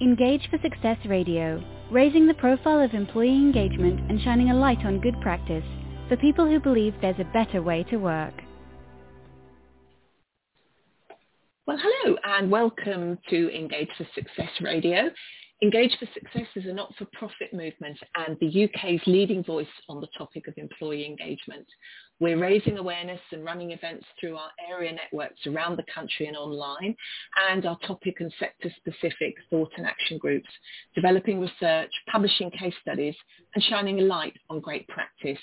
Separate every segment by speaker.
Speaker 1: Engage for Success Radio, raising the profile of employee engagement and shining a light on good practice for people who believe there's a better way to work.
Speaker 2: Well, hello and welcome to Engage for Success Radio. Engage for Success is a not-for-profit movement and the UK's leading voice on the topic of employee engagement. We're raising awareness and running events through our area networks around the country and online and our topic and sector specific thought and action groups, developing research, publishing case studies and shining a light on great practice.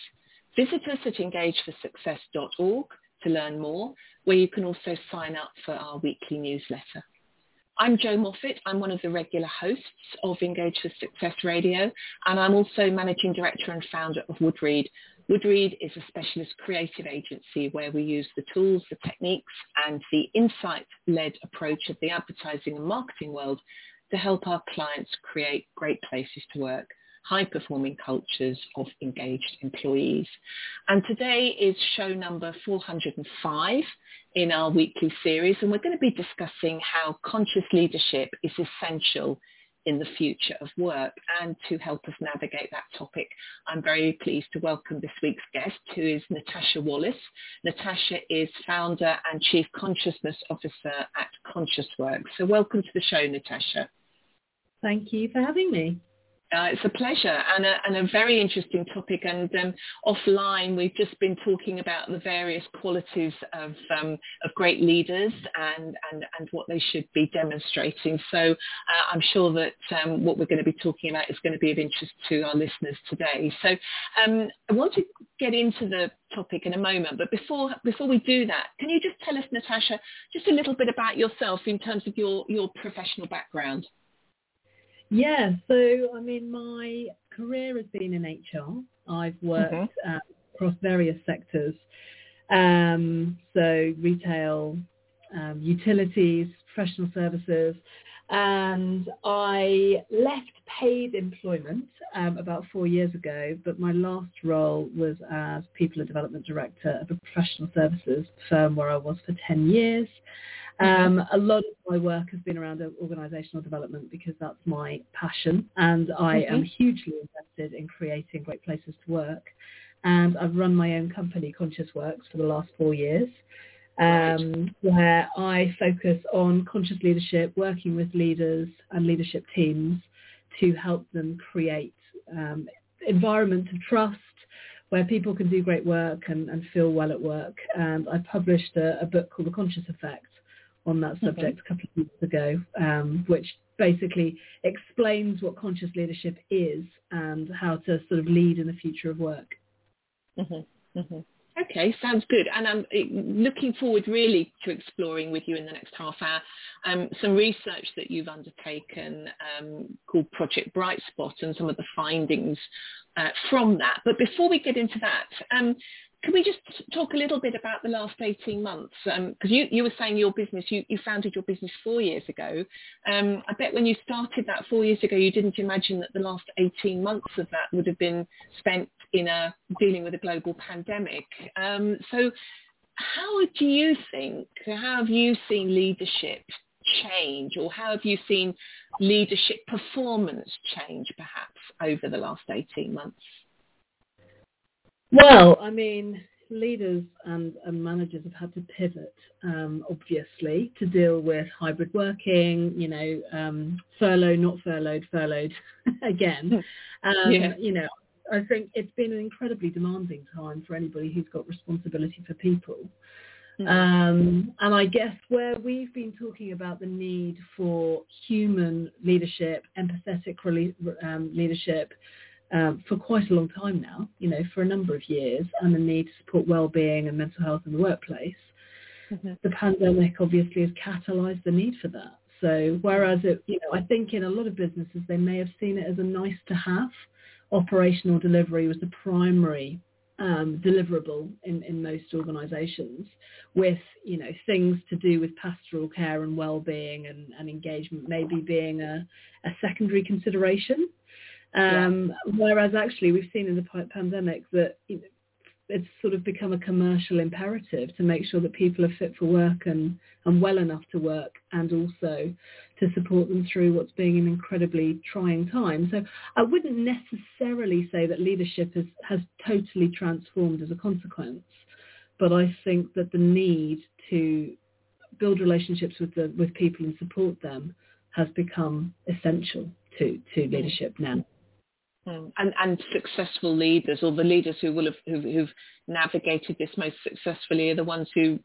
Speaker 2: Visit us at engageforsuccess.org to learn more, where you can also sign up for our weekly newsletter. I'm Jo Moffatt. I'm one of the regular hosts of Engage for Success Radio, and I'm also managing director and founder of Woodreed, Woodreed is a specialist creative agency where we use the tools, the techniques and the insight-led approach of the advertising and marketing world to help our clients create great places to work, high-performing cultures of engaged employees. And today is show number 405 in our weekly series and we're going to be discussing how conscious leadership is essential in the future of work. And to help us navigate that topic, I'm very pleased to welcome this week's guest, who is Natasha Wallace. Natasha is founder and chief consciousness officer at Conscious Work. So welcome to the show, Natasha.
Speaker 3: Thank you for having me.
Speaker 2: Uh, it's a pleasure and a, and a, very interesting topic. And um, offline, we've just been talking about the various qualities of, um, of great leaders and, and, and what they should be demonstrating. So uh, I'm sure that um, what we're going to be talking about is going to be of interest to our listeners today. So um, I want to get into the topic in a moment, but before before we do that, can you just tell us, Natasha, just a little bit about yourself in terms of your, your professional background?
Speaker 3: Yeah, so I mean, my career has been in HR. I've worked mm-hmm. uh, across various sectors, um, so retail, um, utilities, professional services, and I left paid employment um, about four years ago, but my last role was as People and Development Director of a professional services firm where I was for 10 years. Mm-hmm. Um, a lot of my work has been around organisational development because that's my passion and I mm-hmm. am hugely invested in creating great places to work. And I've run my own company, Conscious Works, for the last four years, um, where I focus on conscious leadership, working with leaders and leadership teams to help them create um, environment of trust where people can do great work and, and feel well at work. And I published a, a book called The Conscious Effect, on that subject a couple of weeks ago, um, which basically explains what conscious leadership is and how to sort of lead in the future of work.
Speaker 2: Mm-hmm. Mm-hmm. Okay, sounds good. And I'm looking forward really to exploring with you in the next half hour um, some research that you've undertaken um, called Project Bright Spot and some of the findings uh, from that. But before we get into that, um, can we just talk a little bit about the last 18 months? Because um, you, you were saying your business, you, you founded your business four years ago. Um, I bet when you started that four years ago, you didn't imagine that the last 18 months of that would have been spent in a, dealing with a global pandemic. Um, so how do you think, how have you seen leadership change or how have you seen leadership performance change perhaps over the last 18 months?
Speaker 3: Well, I mean, leaders and, and managers have had to pivot, um, obviously, to deal with hybrid working, you know, um, furlough, not furloughed, furloughed again. Hmm. Um, yeah. You know, I think it's been an incredibly demanding time for anybody who's got responsibility for people. Mm. Um, and I guess where we've been talking about the need for human leadership, empathetic um, leadership, um, for quite a long time now, you know, for a number of years, and the need to support well-being and mental health in the workplace. Mm-hmm. The pandemic obviously has catalysed the need for that. So whereas it, you know, I think in a lot of businesses they may have seen it as a nice to have, operational delivery was the primary um, deliverable in, in most organisations with, you know, things to do with pastoral care and well-being and, and engagement maybe being a, a secondary consideration. Um, yeah. Whereas actually we've seen in the pandemic that it's sort of become a commercial imperative to make sure that people are fit for work and, and well enough to work and also to support them through what's being an incredibly trying time. So I wouldn't necessarily say that leadership has, has totally transformed as a consequence, but I think that the need to build relationships with the, with people and support them has become essential to, to leadership now.
Speaker 2: Mm. And, and successful leaders, or the leaders who will have who've, who've navigated this most successfully, are the ones who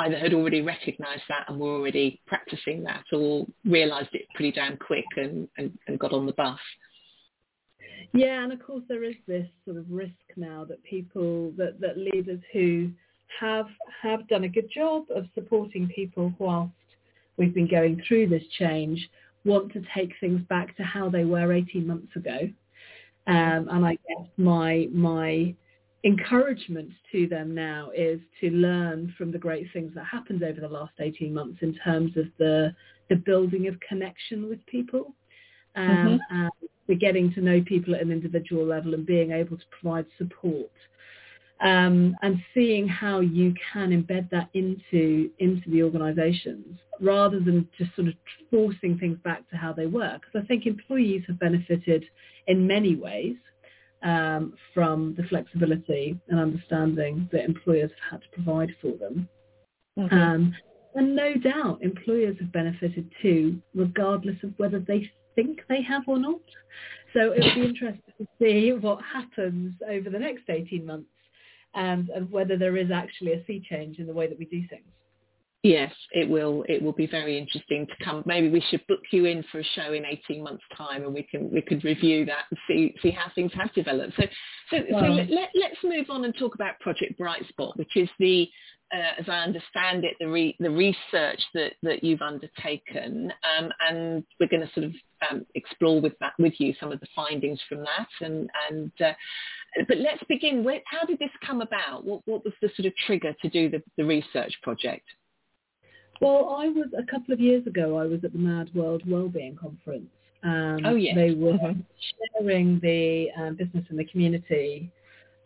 Speaker 2: either had already recognised that and were already practicing that, or realised it pretty damn quick and, and, and got on the bus.
Speaker 3: Yeah, and of course there is this sort of risk now that people, that, that leaders who have have done a good job of supporting people whilst we've been going through this change want to take things back to how they were 18 months ago. Um, and I guess my my encouragement to them now is to learn from the great things that happened over the last 18 months in terms of the the building of connection with people um, mm-hmm. and the getting to know people at an individual level and being able to provide support um, and seeing how you can embed that into into the organisations rather than just sort of forcing things back to how they were. Because I think employees have benefited in many ways um, from the flexibility and understanding that employers have had to provide for them. Mm-hmm. Um, and no doubt employers have benefited too, regardless of whether they think they have or not. So it'll be interesting to see what happens over the next 18 months Um, and, and whether there is actually a sea change in the way that we do things.
Speaker 2: Yes, it will. It will be very interesting to come. Maybe we should book you in for a show in eighteen months' time, and we can we could review that and see see how things have developed. So, so, so let, let's move on and talk about Project Bright Spot, which is the, uh, as I understand it, the re, the research that that you've undertaken, um, and we're going to sort of um, explore with that with you some of the findings from that, and and uh, but let's begin. Where, how did this come about? What what was the sort of trigger to do the, the research project?
Speaker 3: Well, I was a couple of years ago. I was at the Mad World Wellbeing Conference.
Speaker 2: Um, oh yes.
Speaker 3: They were mm-hmm. sharing the um, business and the community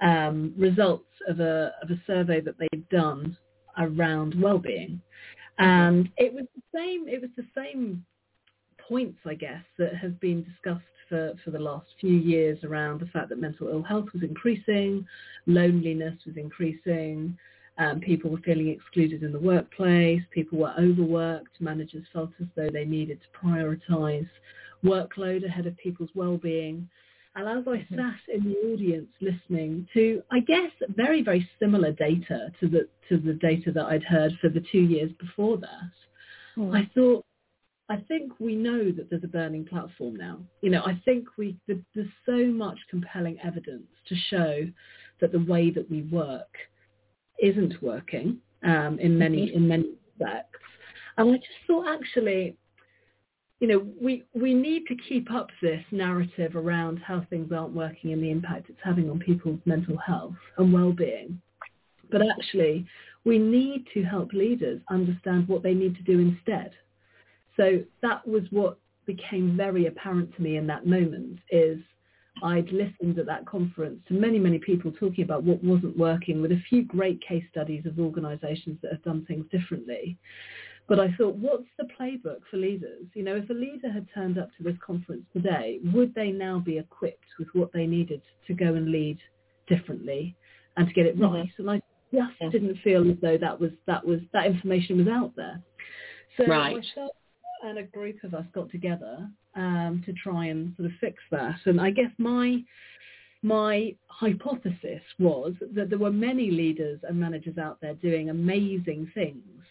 Speaker 3: um, results of a of a survey that they'd done around well-being, and it was the same. It was the same points, I guess, that have been discussed for, for the last few years around the fact that mental ill health was increasing, loneliness was increasing, um, people were feeling excluded in the workplace. People were overworked. Managers felt as though they needed to prioritise workload ahead of people's well-being. And as I mm-hmm. sat in the audience listening to, I guess, very, very similar data to the to the data that I'd heard for the two years before that, mm. I thought, I think we know that there's a burning platform now. You know, I think we there's so much compelling evidence to show that the way that we work isn't working um, in many mm-hmm. in many respects. And I just thought actually, you know, we we need to keep up this narrative around how things aren't working and the impact it's having on people's mental health and well-being. But actually, we need to help leaders understand what they need to do instead. So that was what became very apparent to me in that moment is I'd listened at that conference to many, many people talking about what wasn't working with a few great case studies of organisations that have done things differently. But I thought, what's the playbook for leaders? You know, if a leader had turned up to this conference today, would they now be equipped with what they needed to go and lead differently and to get it right? Mm-hmm. And I just didn't feel as though that was that was that information was out there. So right. myself and a group of us got together um, to try and sort of fix that. And I guess my my hypothesis was that there were many leaders and managers out there doing amazing things,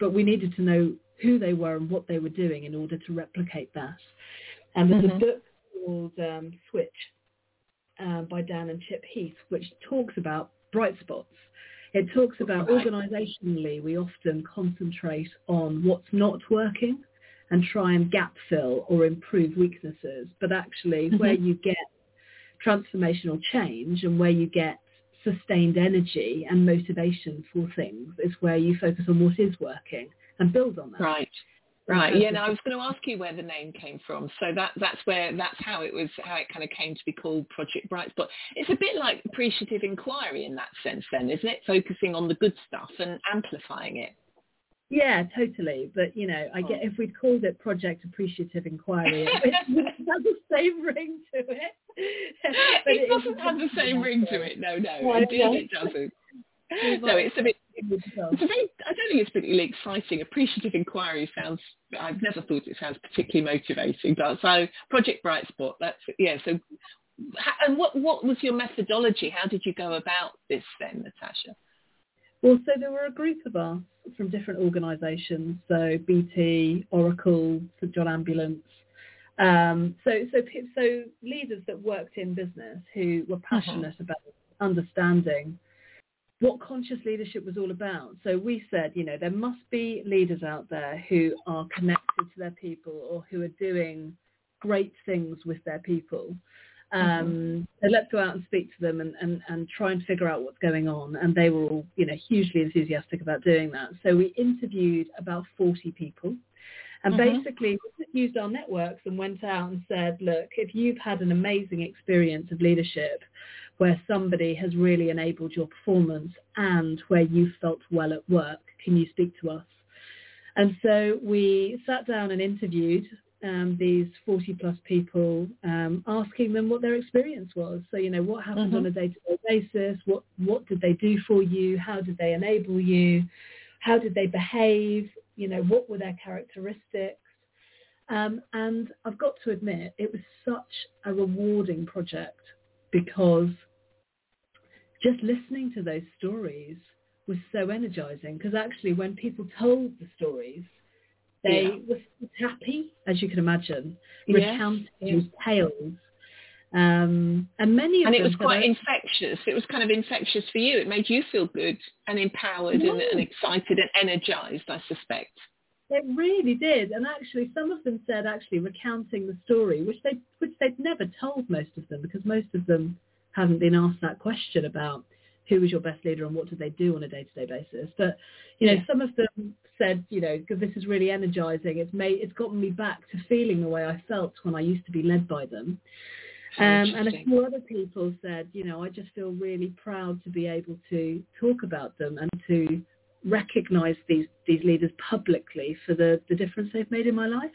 Speaker 3: but we needed to know who they were and what they were doing in order to replicate that. And there's mm-hmm. a book called um, Switch uh, by Dan and Chip Heath, which talks about bright spots. It talks about right. organisationally, we often concentrate on what's not working and try and gap fill or improve weaknesses. But actually mm-hmm. where you get transformational change and where you get sustained energy and motivation for things is where you focus on what is working and build on that.
Speaker 2: Right. Right. Yeah. Now I was going to ask you where the name came from. So that that's where that's how it was how it kind of came to be called Project Bright Spot. It's a bit like appreciative inquiry in that sense, then, isn't it? Focusing on the good stuff and amplifying it.
Speaker 3: Yeah, totally. But you know, I get if we'd called it Project Appreciative Inquiry, it has the same ring to it.
Speaker 2: it, doesn't have the same ring to it. No, no, no indeed it doesn't. no, it's a bit. It's a very. I don't think it's particularly exciting. Appreciative inquiry sounds. I've never thought it sounds particularly motivating. But so Project Bright Spot. That's yeah. So, and what what was your methodology? How did you go about this then, Natasha?
Speaker 3: Well, so there were a group of us from different organisations, so BT, Oracle, St John Ambulance. Um, so, so, so leaders that worked in business who were uh-huh. passionate uh-huh. about understanding what conscious leadership was all about. So we said, you know, there must be leaders out there who are connected to their people or who are doing great things with their people. Mm-hmm. Um. So let's go out and speak to them and, and, and try and figure out what's going on. And they were all, you know, hugely enthusiastic about doing that. So we interviewed about 40 people. And mm-hmm. basically used our networks and went out and said, look, if you've had an amazing experience of leadership where somebody has really enabled your performance and where you felt well at work, can you speak to us? And so we sat down and interviewed um, these 40 plus people, um, asking them what their experience was. So, you know, what happened mm-hmm. on a day-to-day basis? What, what did they do for you? How did they enable you? How did they behave? You know, what were their characteristics? Um, and I've got to admit, it was such a rewarding project because just listening to those stories was so energizing because actually when people told the stories, they yeah. were happy, as you can imagine, recounting yes. tales. Um, and many of
Speaker 2: and
Speaker 3: it
Speaker 2: was quite infectious. It was kind of infectious for you. It made you feel good and empowered and, and excited and energized, I suspect.
Speaker 3: It really did, and actually, some of them said actually recounting the story, which they which they'd never told most of them because most of them hadn't been asked that question about who was your best leader and what did they do on a day-to-day basis. But you know, yeah. some of them said, you know, this is really energizing. It's made, it's gotten me back to feeling the way I felt when I used to be led by them. Um, and a few other people said, you know, I just feel really proud to be able to talk about them and to recognize these, these leaders publicly for the, the difference they've made in my life.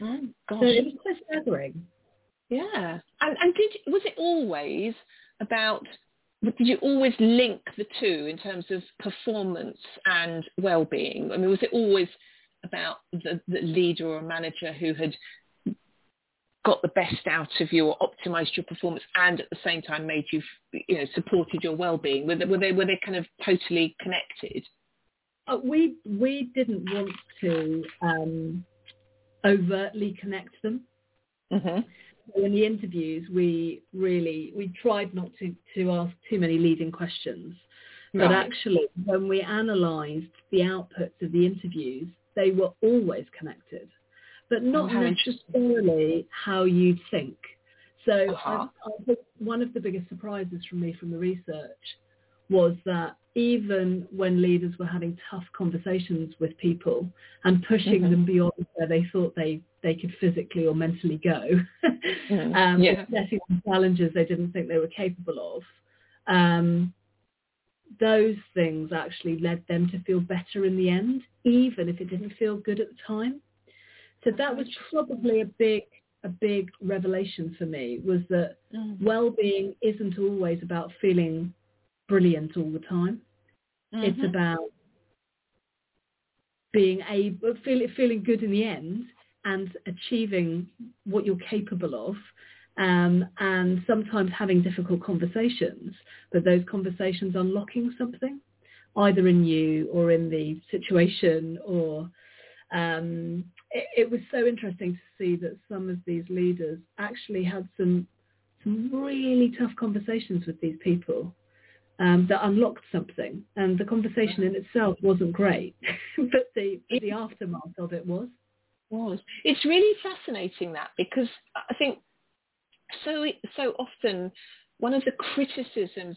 Speaker 2: Oh, gosh.
Speaker 3: So it was quite staggering.
Speaker 2: Yeah. And, and did, was it always about did you always link the two in terms of performance and well-being? I mean, was it always about the, the leader or manager who had got the best out of you or optimized your performance and at the same time made you, you know, supported your well-being? Were they, were they, were they kind of totally connected?
Speaker 3: Uh, we, we didn't want to um, overtly connect them.
Speaker 2: Mm-hmm
Speaker 3: in the interviews, we really we tried not to to ask too many leading questions, right. but actually when we analysed the outputs of the interviews, they were always connected, but not necessarily how you'd think. So uh-huh. I, I think one of the biggest surprises from me from the research was that even when leaders were having tough conversations with people and pushing mm-hmm. them beyond where they thought they they could physically or mentally go, mm, um, yeah. setting challenges they didn't think they were capable of. Um, those things actually led them to feel better in the end, even if it didn't feel good at the time. So that was probably a big a big revelation for me was that mm. well-being isn't always about feeling brilliant all the time. Mm-hmm. It's about being able, feel, feeling good in the end and achieving what you're capable of um, and sometimes having difficult conversations, but those conversations unlocking something, either in you or in the situation or um, it, it, was so interesting to see that some of these leaders actually had some some really tough conversations with these people um, that unlocked something. And the conversation in itself wasn't great, but the, the aftermath of it was.
Speaker 2: Was. It's really fascinating that because I think so so often one of the criticisms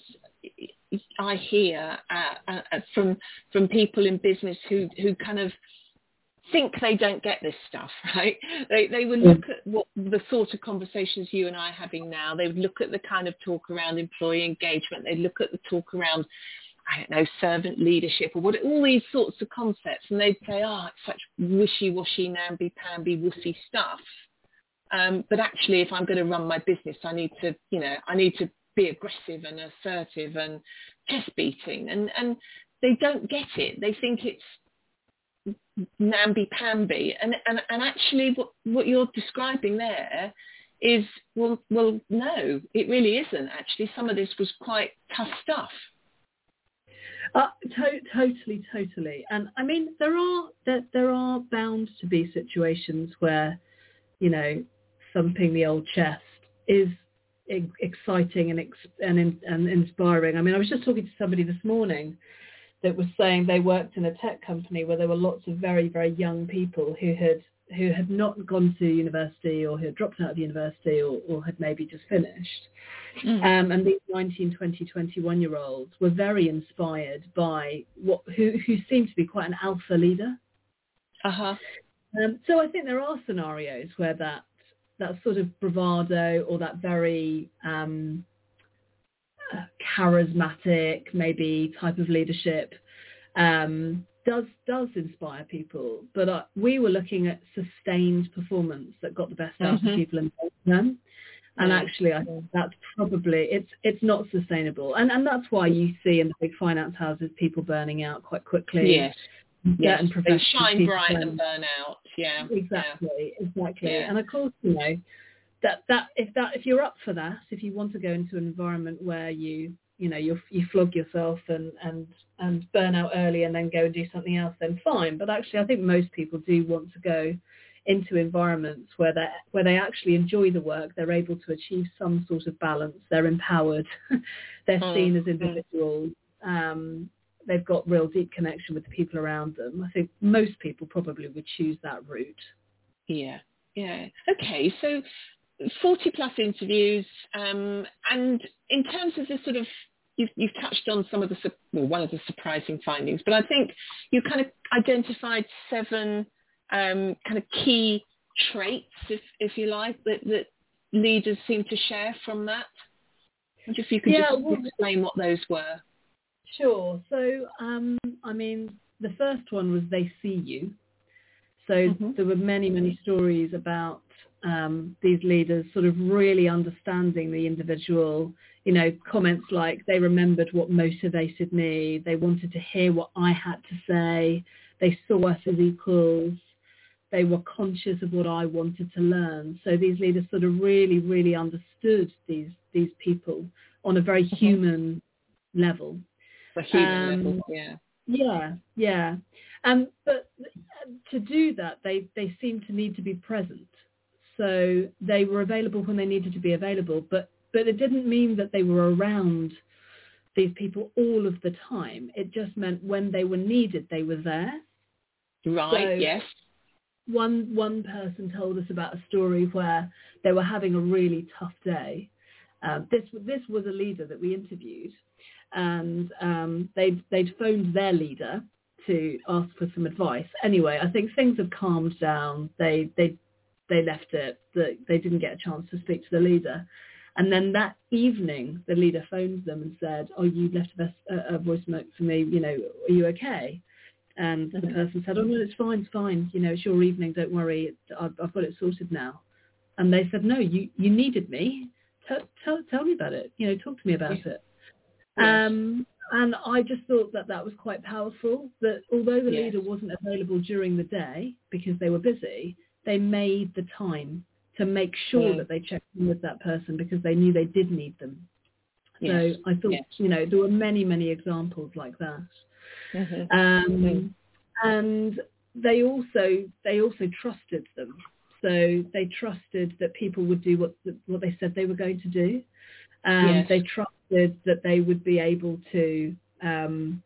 Speaker 2: I hear uh, uh, from from people in business who who kind of think they don't get this stuff, right? They they would look at what the sort of conversations you and I are having now. They would look at the kind of talk around employee engagement. They look at the talk around I don't know, servant leadership or what, all these sorts of concepts. And they'd say, oh, it's such wishy-washy, namby-pamby, wussy stuff. Um, but actually, if I'm going to run my business, I need to, you know, I need to be aggressive and assertive and chest beating. And, and they don't get it. They think it's namby-pamby. And, and, and actually what, what you're describing there is, well, well, no, it really isn't. Actually, some of this was quite tough stuff.
Speaker 3: Uh, to- totally, totally. And I mean, there are there, there are bound to be situations where, you know, thumping the old chest is exciting and, ex- and, and inspiring. I mean, I was just talking to somebody this morning that was saying they worked in a tech company where there were lots of very, very young people who had who had not gone to university or who had dropped out of university or, or had maybe just finished. Mm. Um, and these 19, 20, 21 year olds were very inspired by what who, who seemed to be quite an alpha leader.
Speaker 2: Uh-huh.
Speaker 3: Um, so I think there are scenarios where that that sort of bravado or that very um, uh, charismatic maybe type of leadership um, does does inspire people. But uh, we were looking at sustained performance that got the best out mm-hmm. of people in them. And actually, I think that's probably it's it's not sustainable, and and that's why you see in the big finance houses people burning out quite quickly.
Speaker 2: Yes, yes, they shine bright and burn out. Yeah,
Speaker 3: exactly, yeah. exactly. Yeah. And of course, you know that that if that if you're up for that, if you want to go into an environment where you you know you you flog yourself and and and burn out early and then go and do something else, then fine. But actually, I think most people do want to go into environments where they where they actually enjoy the work. They're able to achieve some sort of balance. They're empowered. they're mm. seen as individuals. Um, they've got real deep connection with the people around them. I think most people probably would choose that route.
Speaker 2: Yeah. Yeah. Okay. So 40 plus interviews. Um, and in terms of the sort of you've, you've touched on some of the, well, one of the surprising findings, but I think you kind of identified seven um, kind of key traits, if, if you like, that, that leaders seem to share from that. And if you could yeah, just well, explain what those were.
Speaker 3: Sure. So, um, I mean, the first one was they see you. So mm-hmm. there were many, many stories about um, these leaders sort of really understanding the individual, you know, comments like they remembered what motivated me, they wanted to hear what I had to say, they saw us as equals, they were conscious of what I wanted to learn. So these leaders sort of really, really understood these these people on a very mm-hmm. human level.
Speaker 2: A human um, level, yeah.
Speaker 3: Yeah, yeah. Um, but to do that, they, they seem to need to be present. So they were available when they needed to be available, but but it didn't mean that they were around these people all of the time. It just meant when they were needed, they were there.
Speaker 2: Right. So yes.
Speaker 3: One one person told us about a story where they were having a really tough day. Um, this this was a leader that we interviewed, and um, they'd they'd phoned their leader to ask for some advice. Anyway, I think things have calmed down. They they they left it, that they didn't get a chance to speak to the leader. And then that evening, the leader phoned them and said, oh, you left a, a voice note for me, you know, are you okay? And the person said, oh, no, it's fine, it's fine. You know, it's your evening, don't worry, I've, I've got it sorted now. And they said, no, you, you needed me. Tell, tell, tell me about it. You know, talk to me about it. Um, and I just thought that that was quite powerful, that although the yes. leader wasn't available during the day because they were busy, they made the time to make sure that they checked in with that person because they knew they did need them. Yes. So I thought, yes. you know, there were many, many examples like that. Mm-hmm. Um, mm-hmm. And they also they also trusted them. So they trusted that people would do what what they said they were going to do. Um, yes. They trusted that they would be able to um,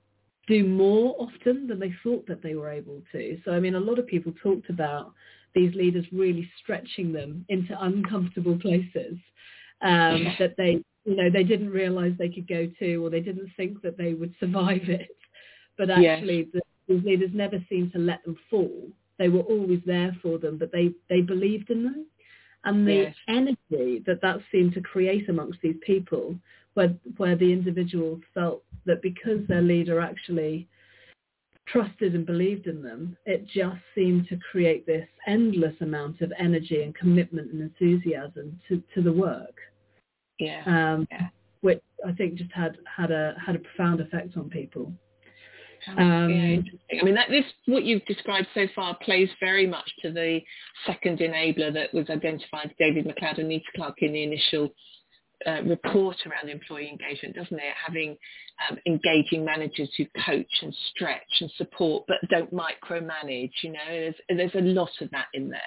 Speaker 3: do more often than they thought that they were able to. So I mean, a lot of people talked about these leaders really stretching them into uncomfortable places um, that they, you know, they didn't realize they could go to or they didn't think that they would survive it. But actually, yes. the, these leaders never seemed to let them fall. They were always there for them, but they, they believed in them. And the yes. energy that that seemed to create amongst these people where where the individuals felt that because their leader actually trusted and believed in them, it just seemed to create this endless amount of energy and commitment and enthusiasm to, to the work.
Speaker 2: Yeah.
Speaker 3: Um,
Speaker 2: yeah.
Speaker 3: Which I think just had, had a had a profound effect on people.
Speaker 2: Um, yeah. I mean, that, this what you've described so far plays very much to the second enabler that was identified David MacLeod and Nita Clarke in the initial uh, report around employee engagement, doesn't it? Having um, engaging managers who coach and stretch and support, but don't micromanage. You know, there's there's a lot of that in there.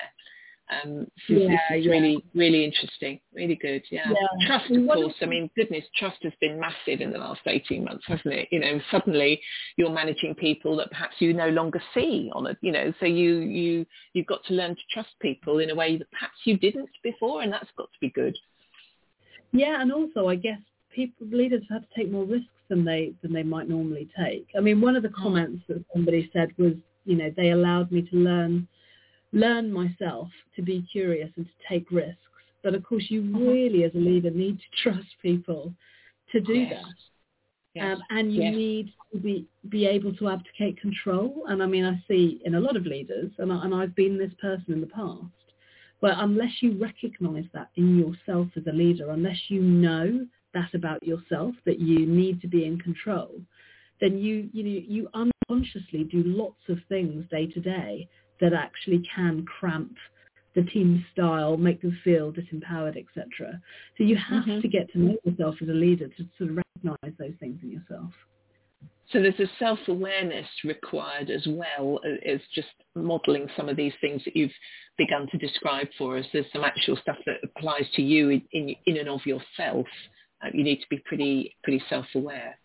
Speaker 2: Um, so yeah, this is yeah. really, really interesting. Really good. Yeah. yeah. Trust, of course. I mean, goodness, trust has been massive in the last 18 months, hasn't it? You know, suddenly you're managing people that perhaps you no longer see on a, you know, so you, you, you've got to learn to trust people in a way that perhaps you didn't before and that's got to be good.
Speaker 3: Yeah. And also I guess people, leaders have to take more risks than they, than they might normally take. I mean, one of the mm. comments that somebody said was, you know, they allowed me to learn learn myself to be curious and to take risks. But of course, you uh-huh. really, as a leader, need to trust people to do yes. that. Yes. Um, and you yes. need to be, be able to abdicate control. And I mean, I see in a lot of leaders, and, I, and I've been this person in the past, where unless you recognize that in yourself as a leader, unless you know that about yourself, that you need to be in control, then you, you, know, you unconsciously do lots of things day to day that actually can cramp the team style, make them feel disempowered, etc. So you have mm-hmm. to get to know yourself as a leader to sort of recognize those things in yourself.
Speaker 2: So there's a self-awareness required as well as just modelling some of these things that you've begun to describe for us. There's some actual stuff that applies to you in, in, in and of yourself. Uh, you need to be pretty pretty self-aware.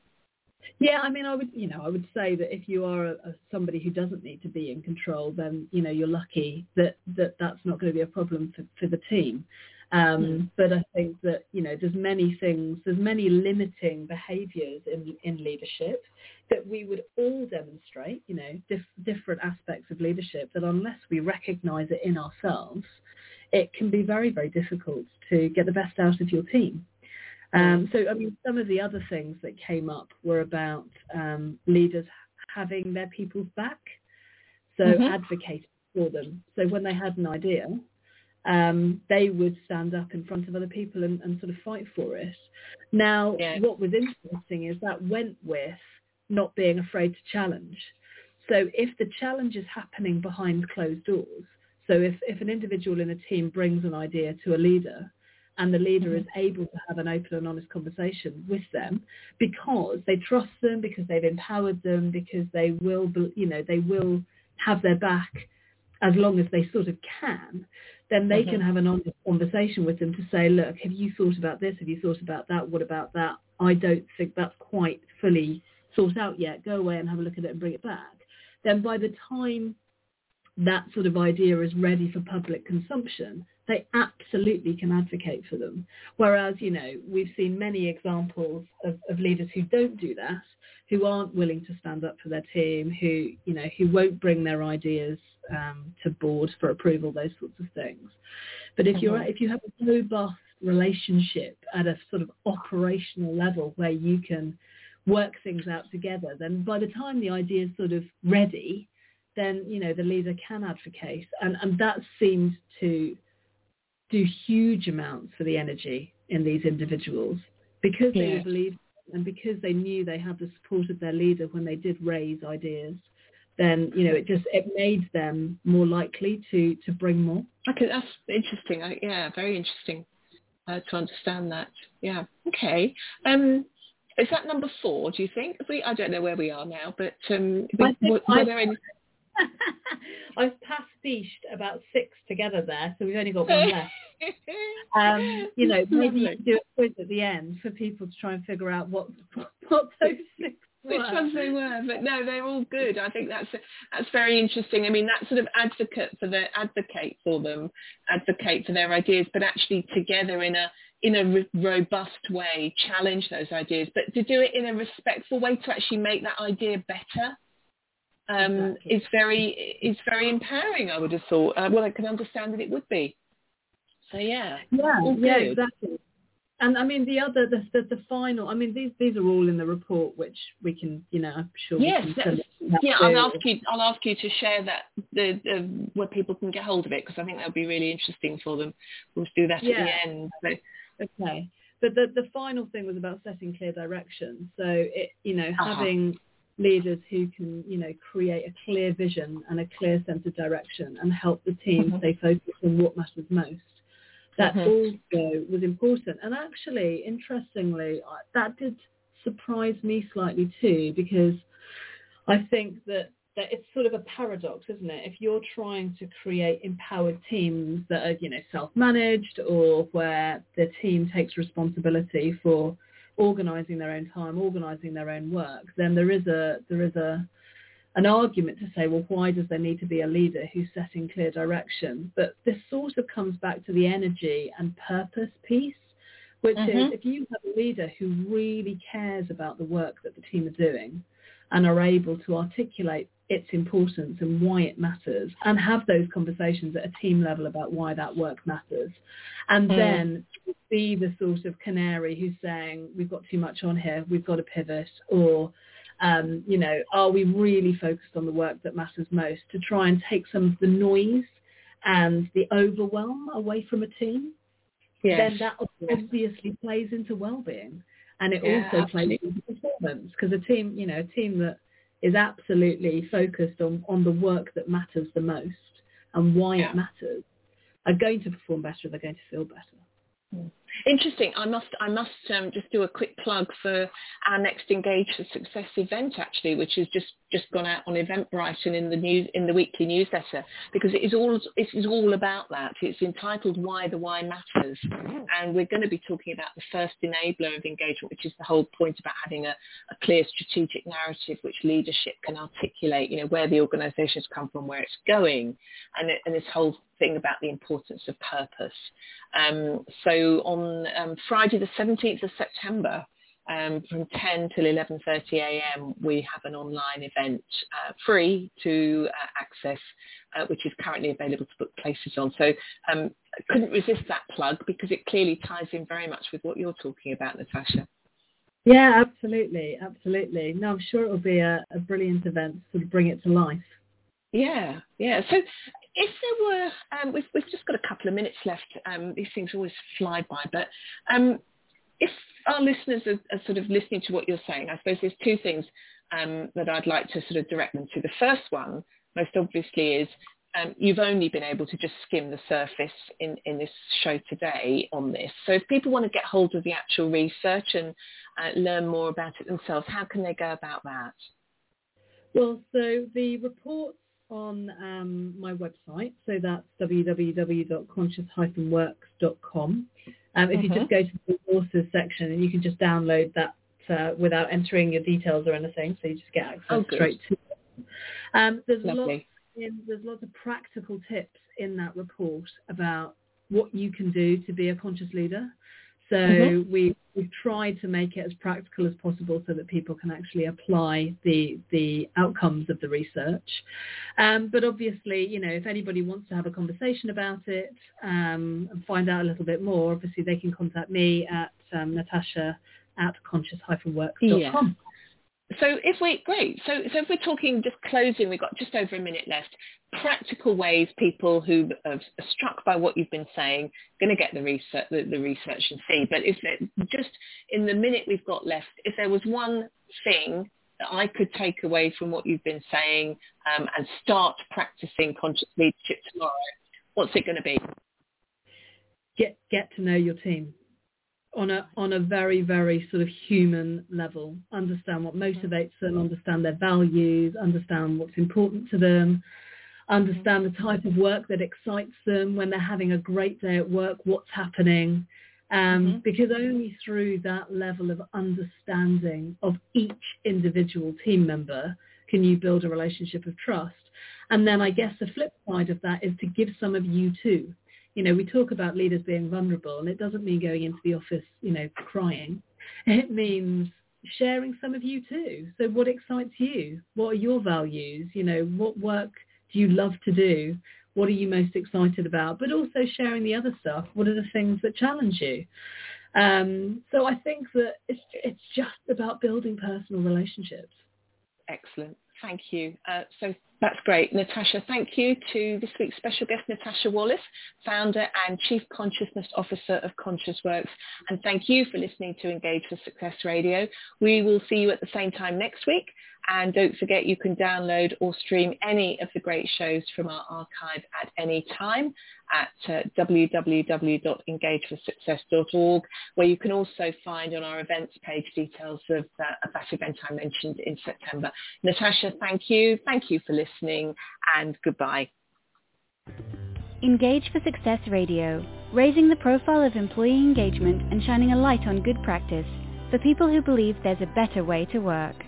Speaker 3: Yeah, I mean, I would, you know, I would say that if you are a, a, somebody who doesn't need to be in control, then you know you're lucky that that that's not going to be a problem for, for the team. Um, mm. But I think that you know there's many things, there's many limiting behaviours in in leadership that we would all demonstrate. You know, dif- different aspects of leadership that unless we recognise it in ourselves, it can be very very difficult to get the best out of your team. Um, so, I mean, some of the other things that came up were about um, leaders having their people's back, so mm-hmm. advocating for them. So when they had an idea, um, they would stand up in front of other people and, and sort of fight for it. Now, yeah. what was interesting is that went with not being afraid to challenge. So if the challenge is happening behind closed doors, so if, if an individual in a team brings an idea to a leader, and the leader mm-hmm. is able to have an open and honest conversation with them because they trust them, because they've empowered them, because they will, you know, they will have their back as long as they sort of can, then they mm-hmm. can have an honest conversation with them to say, look, have you thought about this? Have you thought about that? What about that? I don't think that's quite fully thought out yet. Go away and have a look at it and bring it back. Then by the time that sort of idea is ready for public consumption, they absolutely can advocate for them. Whereas, you know, we've seen many examples of, of leaders who don't do that, who aren't willing to stand up for their team, who, you know, who won't bring their ideas um, to board for approval, those sorts of things. But if you're, mm-hmm. if you have a robust relationship at a sort of operational level where you can work things out together, then by the time the idea is sort of ready, then you know the leader can advocate, and and that seems to do huge amounts for the energy in these individuals. Because they yeah. believed and because they knew they had the support of their leader when they did raise ideas then you know it just it made them more likely to to bring more.
Speaker 2: Okay that's interesting. I, yeah very interesting uh, to understand that. Yeah okay. Um is that number four do you think we i don't know where we are now but um were, were there any
Speaker 3: I've pastiched about six together there, so we've only got one left. um, you know, maybe you can do a quiz at the end for people to try and figure out what what those six
Speaker 2: which ones they were, but no, they're all good. I think that's that's very interesting. I mean, that sort of advocate for the advocate for them, advocate for their ideas, but actually together in a in a re- robust way, challenge those ideas, but to do it in a respectful way to actually make that idea better um, exactly. is very is very empowering. I would have thought. Uh, well, I can understand that it would be. So yeah,
Speaker 3: yeah, yeah, exactly. And I mean the other, the, the, the final. I mean these these are all in the report, which we can, you know, I'm sure.
Speaker 2: Yes, yeah. I'll ask you. I'll ask you to share that the, the where people can get hold of it because I think that'll be really interesting for them. We'll do that yeah. at the end. So.
Speaker 3: Okay. But the the final thing was about setting clear direction. So it, you know, uh-huh. having leaders who can, you know, create a clear vision and a clear sense of direction and help the team mm-hmm. stay focused on what matters most that mm-hmm. also was important. And actually, interestingly, that did surprise me slightly too, because I think that, that it's sort of a paradox, isn't it? If you're trying to create empowered teams that are, you know, self-managed or where the team takes responsibility for organizing their own time, organizing their own work, then there is a there is a an argument to say, well, why does there need to be a leader who's setting clear direction? But this sort of comes back to the energy and purpose piece, which mm-hmm. is if you have a leader who really cares about the work that the team are doing and are able to articulate its importance and why it matters and have those conversations at a team level about why that work matters. And mm. then be the sort of canary who's saying, we've got too much on here, we've got to pivot, or um, you know, are we really focused on the work that matters most to try and take some of the noise and the overwhelm away from a team? Yes. Then that obviously plays into well-being, and it yeah, also absolutely. plays into performance because a team, you know, a team that is absolutely focused on on the work that matters the most and why yeah. it matters are going to perform better. They're going to feel better.
Speaker 2: Mm. Interesting. I must I must um, just do a quick plug for our next Engage for Success event actually, which has just just gone out on Eventbrite and in the news in the weekly newsletter because it is all it is all about that. It's entitled Why the Why Matters, and we're going to be talking about the first enabler of engagement, which is the whole point about having a, a clear strategic narrative which leadership can articulate. You know where the organisation has come from, where it's going, and, it, and this whole thing about the importance of purpose. Um, so on um, Friday the 17th of September, um, from 10 till 11.30 a.m. we have an online event uh, free to uh, access, uh, which is currently available to book places on. So um, I couldn't resist that plug because it clearly ties in very much with what you're talking about, Natasha.
Speaker 3: Yeah, absolutely, absolutely. No, I'm sure it'll be a, a brilliant event to sort of bring it to life.
Speaker 2: Yeah, yeah. So if there were, um, we've, we've just got a couple of minutes left. Um, these things always fly by, but um, if our listeners are, are, sort of listening to what you're saying, I suppose there's two things um, that I'd like to sort of direct them to. The first one, most obviously, is um, you've only been able to just skim the surface in, in this show today on this. So if people want to get hold of the actual research and uh, learn more about it themselves, how can they go about that?
Speaker 3: Well, so the report on um, my website. So that's www.conscious-works.com. Um, if you just mm-hmm. go to the resources section and you can just download that uh, without entering your details or anything, so you just get access oh, straight to it. Um, there's, lots in, there's lots of practical tips in that report about what you can do to be a conscious leader. So mm-hmm. we, we've tried to make it as practical as possible so that people can actually apply the, the outcomes of the research. Um, but obviously, you know, if anybody wants to have a conversation about it um, and find out a little bit more, obviously they can contact me at um, natasha at conscious-works.com. Yeah.
Speaker 2: So if we great, so so if we're talking just closing, we've got just over a minute left. Practical ways people who are struck by what you've been saying going to get the research, the, the research and see. But if it, just in the minute we've got left, if there was one thing that I could take away from what you've been saying um, and start practicing conscious leadership tomorrow, what's it going to be?
Speaker 3: Get get to know your team on a on a very very sort of human level. Understand what motivates them understand their values understand what's important to them understand the type of work that excites them when they're having a great day at work what's happening. Um, mm-hmm. because only through that level of understanding of each individual team member can you build a relationship of trust. And then i guess the flip side of that is to give some of you too you know, we talk about leaders being vulnerable and it doesn't mean going into the office, you know, crying. It means sharing some of you too. So what excites you? What are your values? You know, what work do you love to do? What are you most excited about? But also sharing the other stuff. What are the things that challenge you? Um, so I think that it's it's just about building personal relationships.
Speaker 2: Excellent. Thank you. Uh, so that's great. Natasha, thank you to this week's special guest, Natasha Wallace, founder and Chief Consciousness Officer of Conscious Works. And thank you for listening to Engage for Success Radio. We will see you at the same time next week. And don't forget you can download or stream any of the great shows from our archive at any time at uh, www.engageforsuccess.org, where you can also find on our events page details of, uh, of that event I mentioned in September. Natasha, thank you. Thank you for listening and goodbye.
Speaker 1: Engage for Success Radio, raising the profile of employee engagement and shining a light on good practice for people who believe there's a better way to work.